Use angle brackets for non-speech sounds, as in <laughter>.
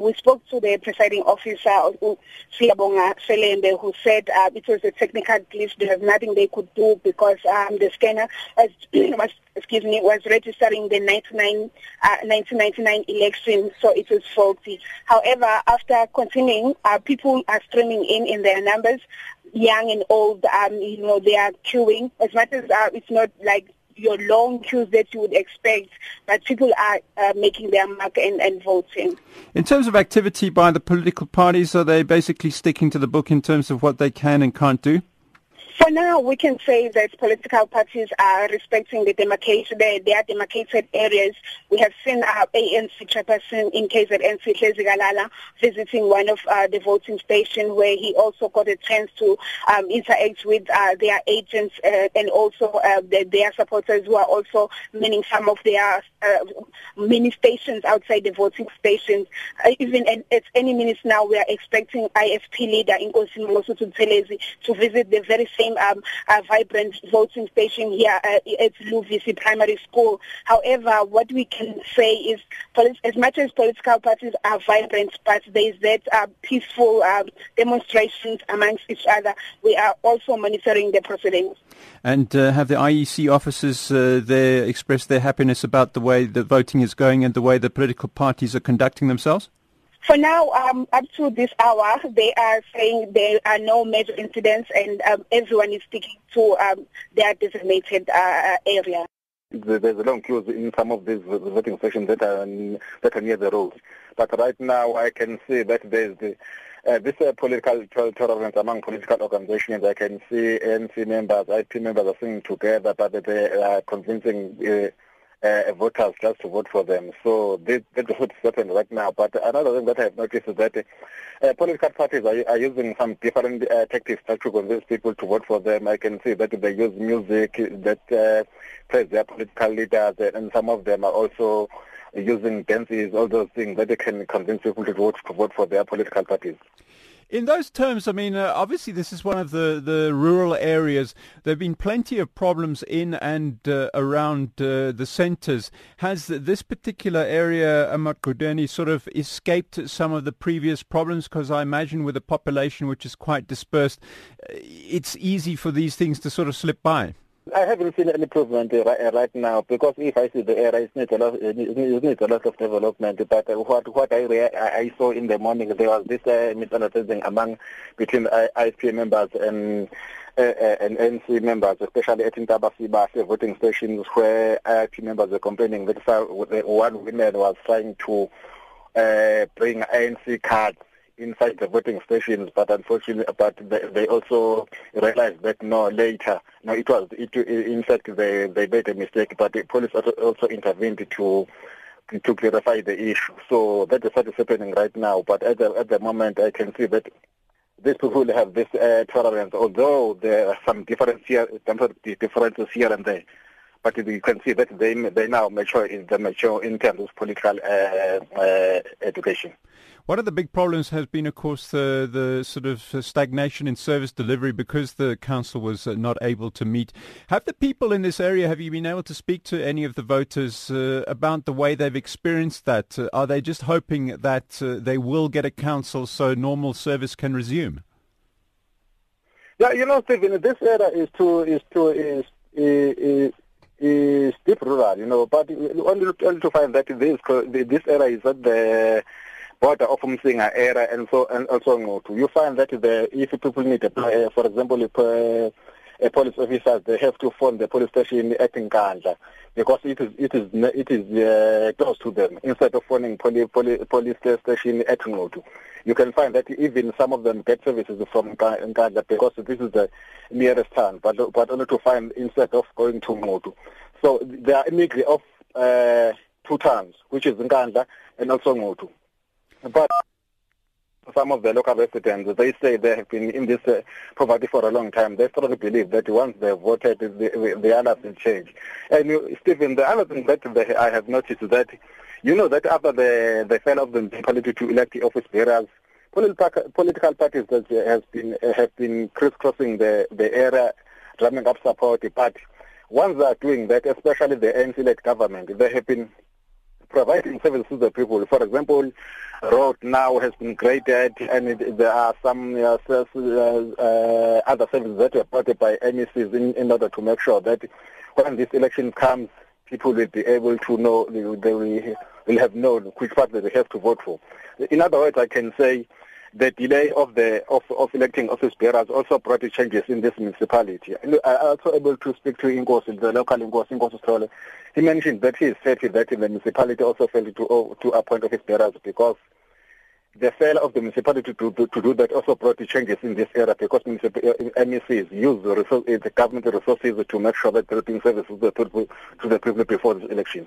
We spoke to the presiding officer, Siyabonga Selembe, who said uh, it was a technical glitch. There was nothing they could do because um, the scanner was, <clears throat> was, excuse me, was registering the 99, uh, 1999 election, so it was faulty. However, after continuing, uh, people are streaming in in their numbers, young and old. Um, you know, they are queuing as much as uh, it's not like your long queues that you would expect, but people are uh, making their mark and, and voting. In terms of activity by the political parties, are they basically sticking to the book in terms of what they can and can't do? For now, we can say that political parties are respecting the demarcation, their, demarcated areas. We have seen our ANC chairperson in KZN, Sihle Zikalala, visiting one of uh, the voting stations where he also got a chance to um, interact with uh, their agents uh, and also uh, the, their supporters who are also meaning some of their uh, mini stations outside the voting stations. Uh, even at, at, any minute now, we are expecting IFP leader Inkosi Buthelezi to visit the very same um, uh, vibrant voting station here uh, at Luvisi Primary School. However, what we can say is, as much as political parties are vibrant, but there is that uh, peaceful uh, demonstrations amongst each other. We are also monitoring the proceedings. And uh, have the IEC officers uh, there expressed their happiness about the way the voting is going and the way the political parties are conducting themselves? For now, um, up to this hour, they are saying there are no major incidents and um, everyone is sticking to um, their designated uh, area. There's a long queues in some of these voting stations that are, that are near the road. But right now, I can see that there's the, uh, this uh, political tolerance among political organizations. I can see ANC members, IFP members are singing together, but they are convincing uh, voters just to vote for them. So that's what's happening right now. But another thing that I've noticed is that uh, political parties are, are using some different uh, tactics to convince people to vote for them. I can see that they use music that uh, praise their political leaders, and some of them are also using dances, all those things that they can convince people to vote to vote for their political parties. In those terms, I mean, uh, obviously this is one of the, the rural areas. There have been plenty of problems in and uh, around uh, the centres. Has this particular area, Emaqhudeni, sort of escaped some of the previous problems? Because I imagine with a population which is quite dispersed, uh, it's easy for these things to sort of slip by. I haven't seen any improvement right, right now because if I see the area, it needs a lot, it needs a lot of development. But what what I I saw in the morning, there was this uh, misunderstanding among between IFP members and uh, and ANC members, especially at Intabasiba voting stations, where IFP members were complaining that one woman was trying to uh, bring ANC cards inside the voting stations, but unfortunately, but they, they also realized that no later, no, it was it, in fact they they made a mistake, but the police also intervened to to clarify the issue. So that is what is happening right now. But at the at the moment, I can see that these people have this uh, tolerance, although there are some differences here, differences here and there. But you can see that they they now mature in the mature in terms of political uh, uh, education. One of the big problems has been, of course, the, the sort of stagnation in service delivery because the council was uh, not able to meet. Have the people in this area, have you been able to speak to any of the voters uh, about the way they've experienced that? Uh, are they just hoping that uh, they will get a council so normal service can resume? Yeah, you know, Stephen, this area is too is too is is, is deep rural, you know, but only, only to find that this this area is at the border of Umsinga area and so and also. You find that the if people need a, for example, if, uh, police officers they have to phone the police station at Nkandla because it is it is it is uh, close to them instead of phoning poli, poli, police station at Nquthu. You can find that even some of them get services from Nkandla because this is the nearest town, but but only to find instead of going to Nquthu. So they are mix of uh, two towns, which is Nkandla and also Nquthu. But some of the local residents, they say they have been in this uh, poverty for a long time. They strongly believe that once they have voted, the, the others will change. And you, Stephen, the other thing that they, I have noticed is that, you know that after the, the failure of the municipality to elect office bearers, political parties that has been have been crisscrossing the, the area, drumming up support. But once they are doing that, especially the ANC-led government, they have been providing services to the people. For example, road now has been graded and it, there are some uh, uh, uh, other services that were brought by MECs in, in order to make sure that when this election comes, people will be able to know, they will, will have known which party they have to vote for. In other words, I can say the delay of the of, of electing office bearers also brought changes in this municipality. And uh, I also able to speak to Inkosi, the local Inkosi, Inkosi Sole. He mentioned that he is happy that the municipality also failed to uh, to appoint office bearers because the failure of the municipality to, to, to do that also brought changes in this area because MECs uh, use the, resource, the government resources to make sure that they're services to the people before this election.